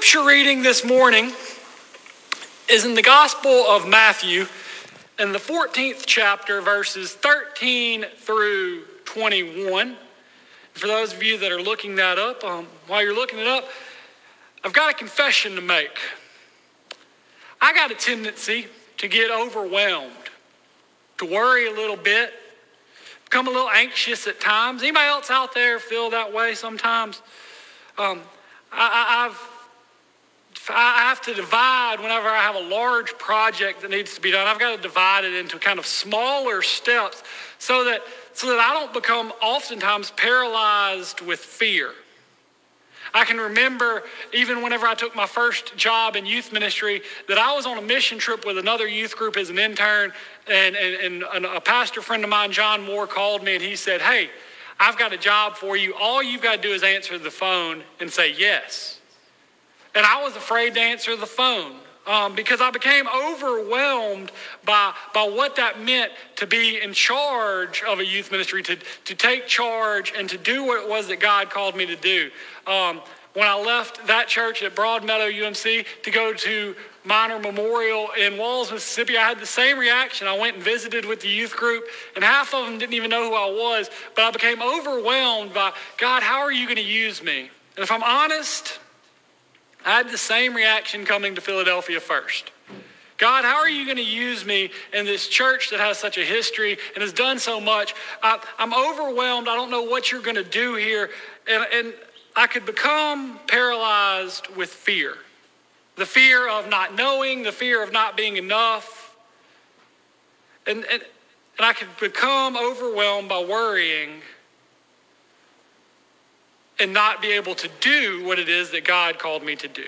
scripture reading this morning is in the Gospel of Matthew in the 14th chapter, verses 13 through 21. For those of you that are looking that up, um, while you're looking it up, I've got a confession to make. I got a tendency to get overwhelmed, to worry a little bit, become a little anxious at times. Anybody else out there feel that way sometimes? Um, I, I've I have to divide whenever I have a large project that needs to be done. I've got to divide it into kind of smaller steps so that so that I don't become oftentimes paralyzed with fear. I can remember even whenever I took my first job in youth ministry that I was on a mission trip with another youth group as an intern, and, and, and a pastor friend of mine, John Moore, called me and he said, Hey, I've got a job for you. All you've got to do is answer the phone and say yes. And I was afraid to answer the phone um, because I became overwhelmed by, by what that meant to be in charge of a youth ministry, to, to take charge and to do what it was that God called me to do. Um, when I left that church at Broadmeadow UMC to go to Minor Memorial in Walls, Mississippi, I had the same reaction. I went and visited with the youth group, and half of them didn't even know who I was, but I became overwhelmed by God, how are you going to use me? And if I'm honest, I had the same reaction coming to Philadelphia first. God, how are you going to use me in this church that has such a history and has done so much? I, am overwhelmed. I don't know what you're going to do here. And, and I could become paralyzed with fear the fear of not knowing, the fear of not being enough. And, and, and I could become overwhelmed by worrying and not be able to do what it is that God called me to do.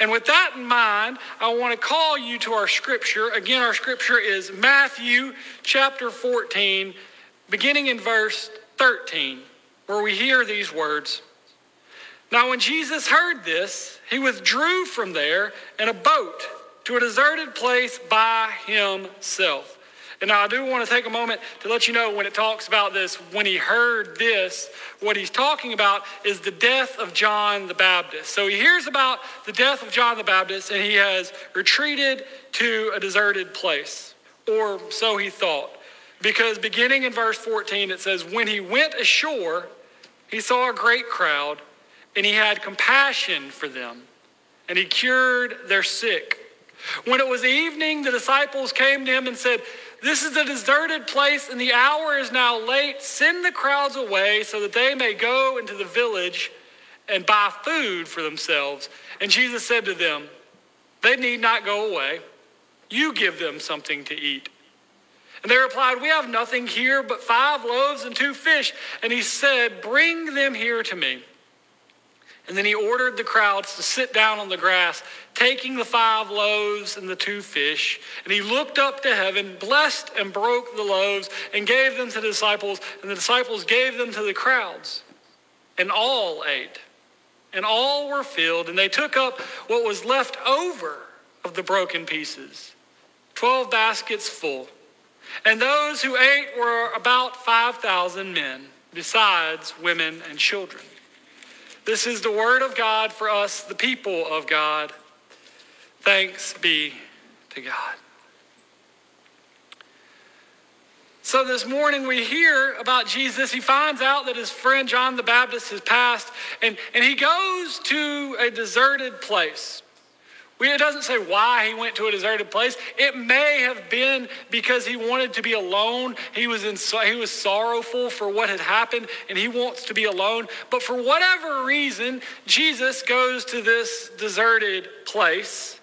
And with that in mind, I want to call you to our scripture. Again, our scripture is Matthew chapter 14, beginning in verse 13, where we hear these words. Now, when Jesus heard this, he withdrew from there in a boat to a deserted place by himself. And now I do want to take a moment to let you know when it talks about this, when he heard this, what he's talking about is the death of John the Baptist. So he hears about the death of John the Baptist and he has retreated to a deserted place, or so he thought. Because beginning in verse 14, it says, When he went ashore, he saw a great crowd, and he had compassion for them, and he cured their sick. When it was evening, the disciples came to him and said, this is a deserted place, and the hour is now late. Send the crowds away so that they may go into the village and buy food for themselves. And Jesus said to them, They need not go away. You give them something to eat. And they replied, We have nothing here but five loaves and two fish. And he said, Bring them here to me. And then he ordered the crowds to sit down on the grass, taking the five loaves and the two fish. And he looked up to heaven, blessed and broke the loaves, and gave them to the disciples. And the disciples gave them to the crowds. And all ate. And all were filled. And they took up what was left over of the broken pieces 12 baskets full. And those who ate were about 5,000 men, besides women and children. This is the word of God for us, the people of God. Thanks be to God. So this morning we hear about Jesus. He finds out that his friend John the Baptist has passed, and, and he goes to a deserted place. It doesn't say why he went to a deserted place. It may have been because he wanted to be alone. He was, in, he was sorrowful for what had happened and he wants to be alone. But for whatever reason, Jesus goes to this deserted place.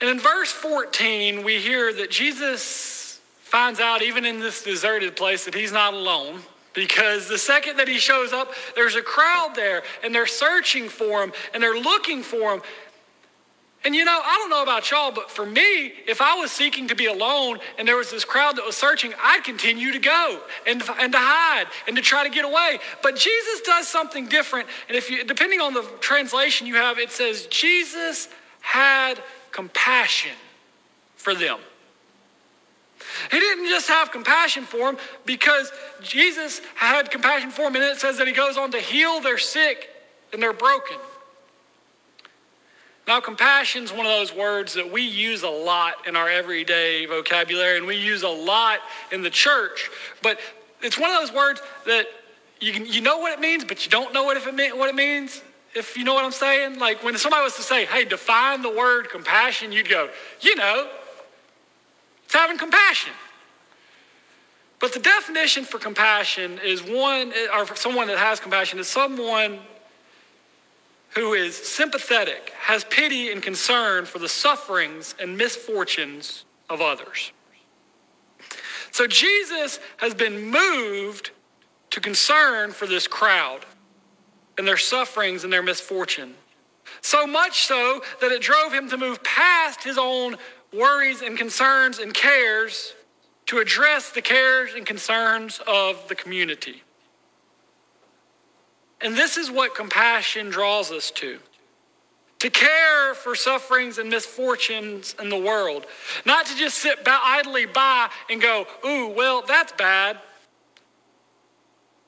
And in verse 14, we hear that Jesus finds out, even in this deserted place, that he's not alone. Because the second that he shows up, there's a crowd there and they're searching for him and they're looking for him. And you know, I don't know about y'all, but for me, if I was seeking to be alone and there was this crowd that was searching, I'd continue to go and, and to hide and to try to get away. But Jesus does something different. And if you, depending on the translation you have, it says Jesus had compassion for them. He didn't just have compassion for him because Jesus had compassion for him, and it says that he goes on to heal their sick and their broken. Now, compassion is one of those words that we use a lot in our everyday vocabulary and we use a lot in the church. But it's one of those words that you, can, you know what it means, but you don't know what, if it mean, what it means, if you know what I'm saying. Like when somebody was to say, hey, define the word compassion, you'd go, you know, it's having compassion. But the definition for compassion is one, or for someone that has compassion, is someone who is sympathetic, has pity and concern for the sufferings and misfortunes of others. So Jesus has been moved to concern for this crowd and their sufferings and their misfortune. So much so that it drove him to move past his own worries and concerns and cares to address the cares and concerns of the community. And this is what compassion draws us to to care for sufferings and misfortunes in the world, not to just sit idly by and go, ooh, well, that's bad.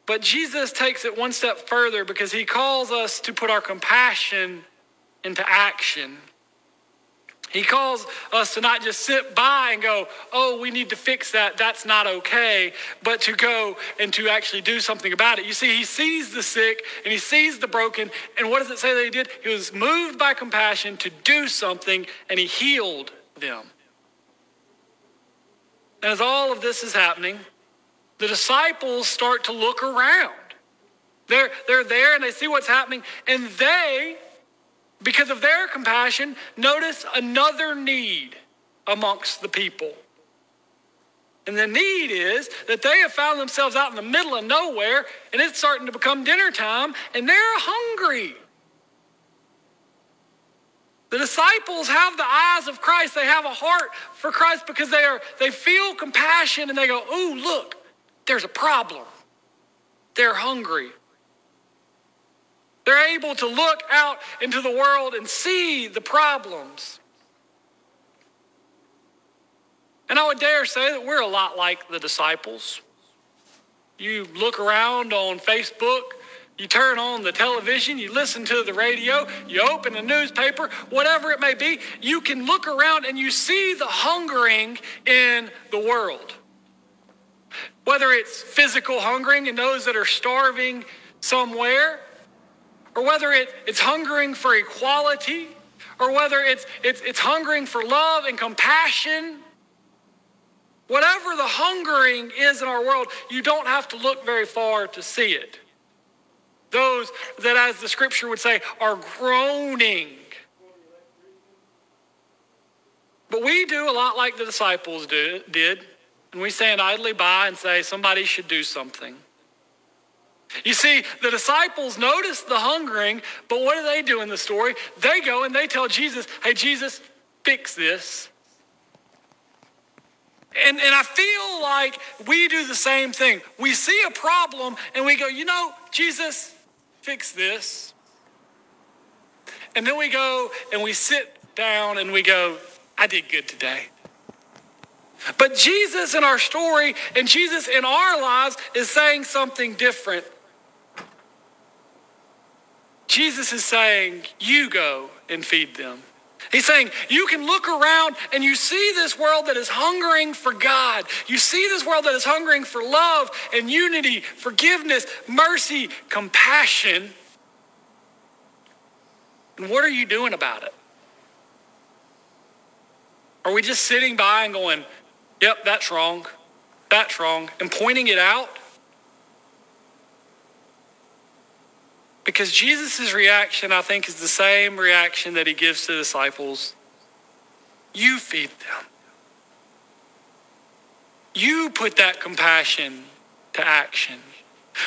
But Jesus takes it one step further because he calls us to put our compassion into action. He calls us to not just sit by and go, oh, we need to fix that. That's not okay. But to go and to actually do something about it. You see, he sees the sick and he sees the broken. And what does it say that he did? He was moved by compassion to do something and he healed them. And as all of this is happening, the disciples start to look around. They're, they're there and they see what's happening, and they because of their compassion, notice another need amongst the people. And the need is that they have found themselves out in the middle of nowhere and it's starting to become dinner time and they're hungry. The disciples have the eyes of Christ. They have a heart for Christ because they are they feel compassion and they go, "Ooh, look, there's a problem." They're hungry. They're able to look out into the world and see the problems. And I would dare say that we're a lot like the disciples. You look around on Facebook, you turn on the television, you listen to the radio, you open a newspaper, whatever it may be, you can look around and you see the hungering in the world. Whether it's physical hungering and those that are starving somewhere, or whether it, it's hungering for equality, or whether it's, it's, it's hungering for love and compassion. Whatever the hungering is in our world, you don't have to look very far to see it. Those that, as the scripture would say, are groaning. But we do a lot like the disciples do, did, and we stand idly by and say, somebody should do something. You see, the disciples notice the hungering, but what do they do in the story? They go and they tell Jesus, hey, Jesus, fix this. And, and I feel like we do the same thing. We see a problem and we go, you know, Jesus, fix this. And then we go and we sit down and we go, I did good today. But Jesus in our story and Jesus in our lives is saying something different. Jesus is saying, You go and feed them. He's saying, You can look around and you see this world that is hungering for God. You see this world that is hungering for love and unity, forgiveness, mercy, compassion. And what are you doing about it? Are we just sitting by and going, Yep, that's wrong, that's wrong, and pointing it out? Because Jesus' reaction, I think, is the same reaction that he gives to disciples. You feed them. You put that compassion to action.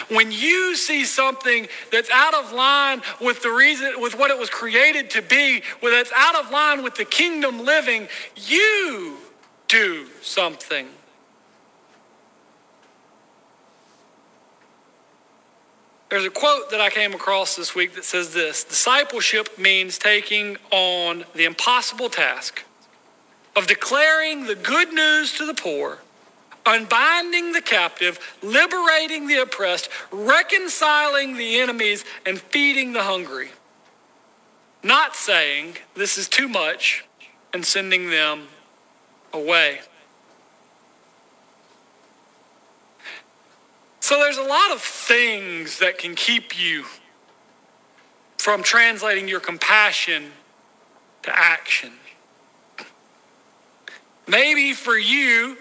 When you see something that's out of line with the reason, with what it was created to be, where that's out of line with the kingdom living, you do something. There's a quote that I came across this week that says this Discipleship means taking on the impossible task of declaring the good news to the poor, unbinding the captive, liberating the oppressed, reconciling the enemies, and feeding the hungry. Not saying this is too much and sending them away. So there's a lot of things that can keep you from translating your compassion to action. Maybe for you,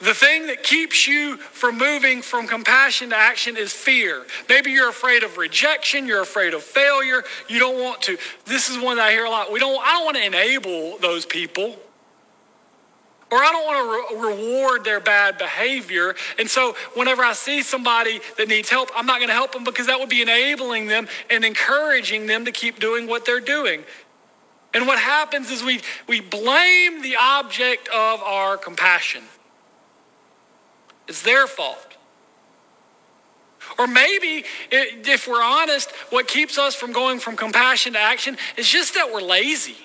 the thing that keeps you from moving from compassion to action is fear. Maybe you're afraid of rejection, you're afraid of failure, you don't want to. This is one that I hear a lot. We don't I don't want to enable those people. Or I don't want to re- reward their bad behavior. And so, whenever I see somebody that needs help, I'm not going to help them because that would be enabling them and encouraging them to keep doing what they're doing. And what happens is we, we blame the object of our compassion. It's their fault. Or maybe, if we're honest, what keeps us from going from compassion to action is just that we're lazy.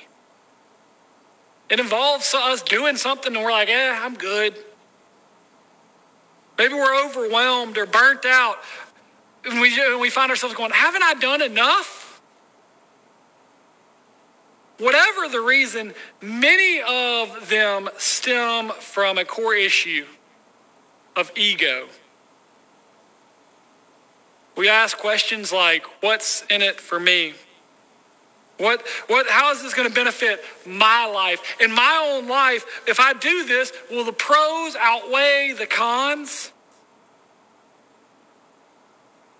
It involves us doing something and we're like, eh, I'm good. Maybe we're overwhelmed or burnt out. And we, we find ourselves going, haven't I done enough? Whatever the reason, many of them stem from a core issue of ego. We ask questions like, What's in it for me? What, what, how is this going to benefit my life? In my own life, if I do this, will the pros outweigh the cons?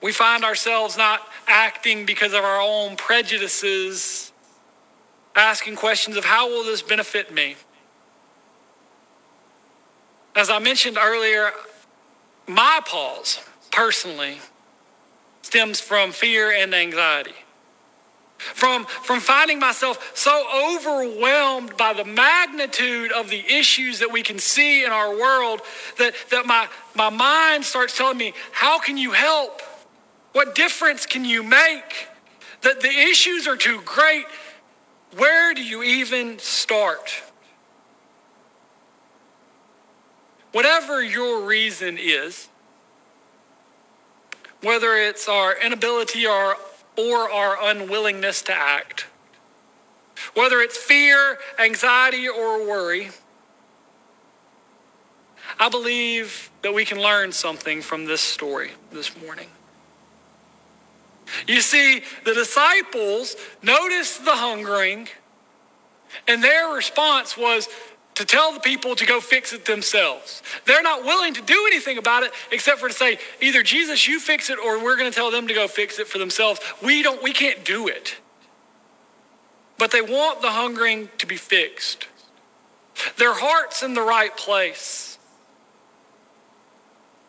We find ourselves not acting because of our own prejudices asking questions of how will this benefit me? As I mentioned earlier, my pause personally stems from fear and anxiety. From, from finding myself so overwhelmed by the magnitude of the issues that we can see in our world that, that my, my mind starts telling me, How can you help? What difference can you make? That the issues are too great where do you even start? Whatever your reason is, whether it's our inability or, or our unwillingness to act, whether it's fear, anxiety, or worry, I believe that we can learn something from this story this morning. You see, the disciples noticed the hungering, and their response was to tell the people to go fix it themselves. They're not willing to do anything about it except for to say, either Jesus, you fix it, or we're going to tell them to go fix it for themselves. We don't, we can't do it. But they want the hungering to be fixed. Their heart's in the right place.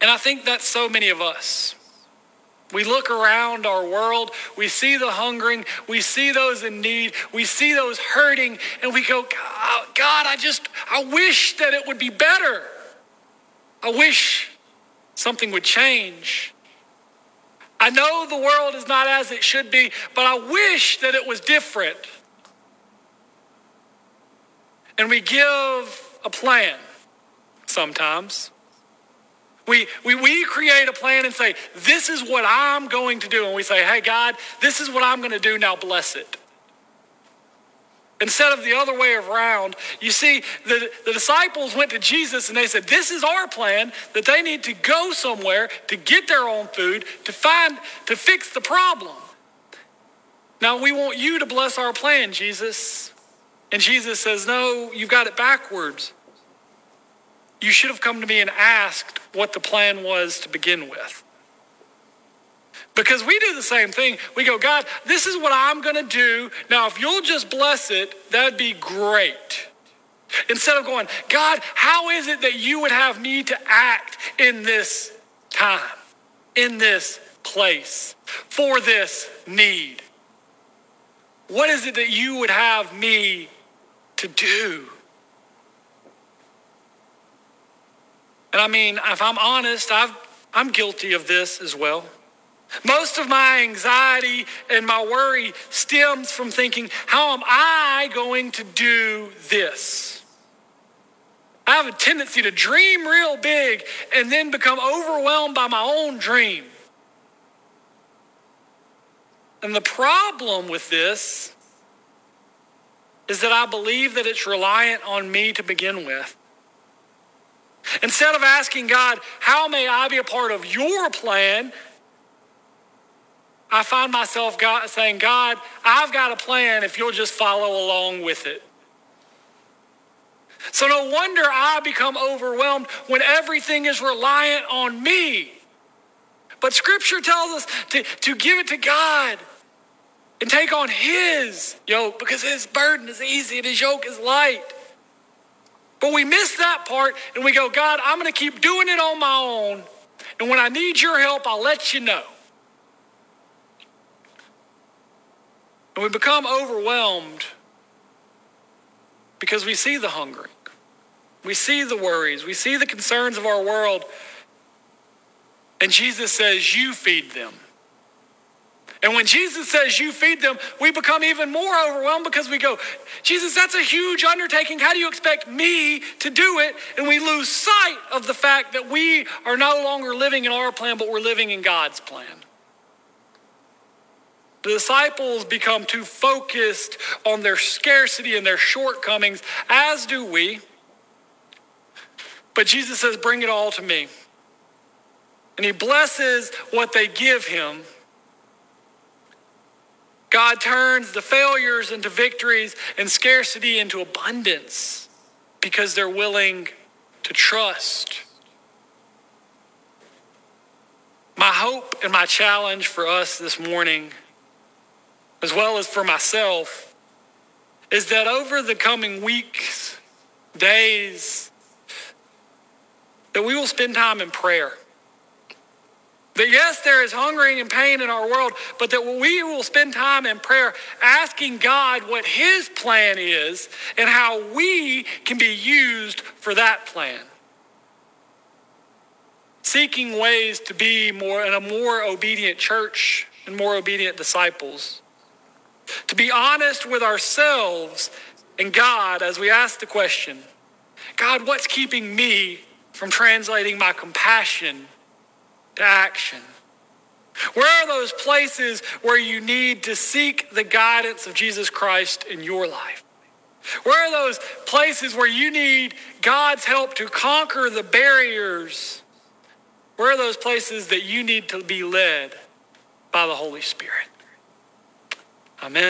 And I think that's so many of us. We look around our world, we see the hungering, we see those in need, we see those hurting, and we go, God, I just, I wish that it would be better. I wish something would change. I know the world is not as it should be, but I wish that it was different. And we give a plan sometimes. We, we, we create a plan and say, This is what I'm going to do. And we say, Hey, God, this is what I'm going to do. Now bless it. Instead of the other way around, you see, the, the disciples went to Jesus and they said, This is our plan that they need to go somewhere to get their own food, to find, to fix the problem. Now, we want you to bless our plan, Jesus. And Jesus says, No, you've got it backwards. You should have come to me and asked what the plan was to begin with. Because we do the same thing. We go, God, this is what I'm going to do. Now, if you'll just bless it, that'd be great. Instead of going, God, how is it that you would have me to act in this time, in this place, for this need? What is it that you would have me to do? And I mean, if I'm honest, I've, I'm guilty of this as well. Most of my anxiety and my worry stems from thinking, how am I going to do this? I have a tendency to dream real big and then become overwhelmed by my own dream. And the problem with this is that I believe that it's reliant on me to begin with. Instead of asking God, how may I be a part of your plan? I find myself God, saying, God, I've got a plan if you'll just follow along with it. So no wonder I become overwhelmed when everything is reliant on me. But Scripture tells us to, to give it to God and take on His yoke because His burden is easy and His yoke is light. But we miss that part and we go, God, I'm going to keep doing it on my own. And when I need your help, I'll let you know. And we become overwhelmed because we see the hungry. We see the worries. We see the concerns of our world. And Jesus says, You feed them. And when Jesus says you feed them, we become even more overwhelmed because we go, Jesus, that's a huge undertaking. How do you expect me to do it? And we lose sight of the fact that we are no longer living in our plan, but we're living in God's plan. The disciples become too focused on their scarcity and their shortcomings, as do we. But Jesus says, Bring it all to me. And he blesses what they give him God turns the failures into victories and scarcity into abundance because they're willing to trust. My hope and my challenge for us this morning, as well as for myself, is that over the coming weeks, days, that we will spend time in prayer. That yes, there is hungering and pain in our world, but that we will spend time in prayer asking God what His plan is and how we can be used for that plan. Seeking ways to be more in a more obedient church and more obedient disciples. To be honest with ourselves and God as we ask the question God, what's keeping me from translating my compassion to action? Where are those places where you need to seek the guidance of Jesus Christ in your life? Where are those places where you need God's help to conquer the barriers? Where are those places that you need to be led by the Holy Spirit? Amen.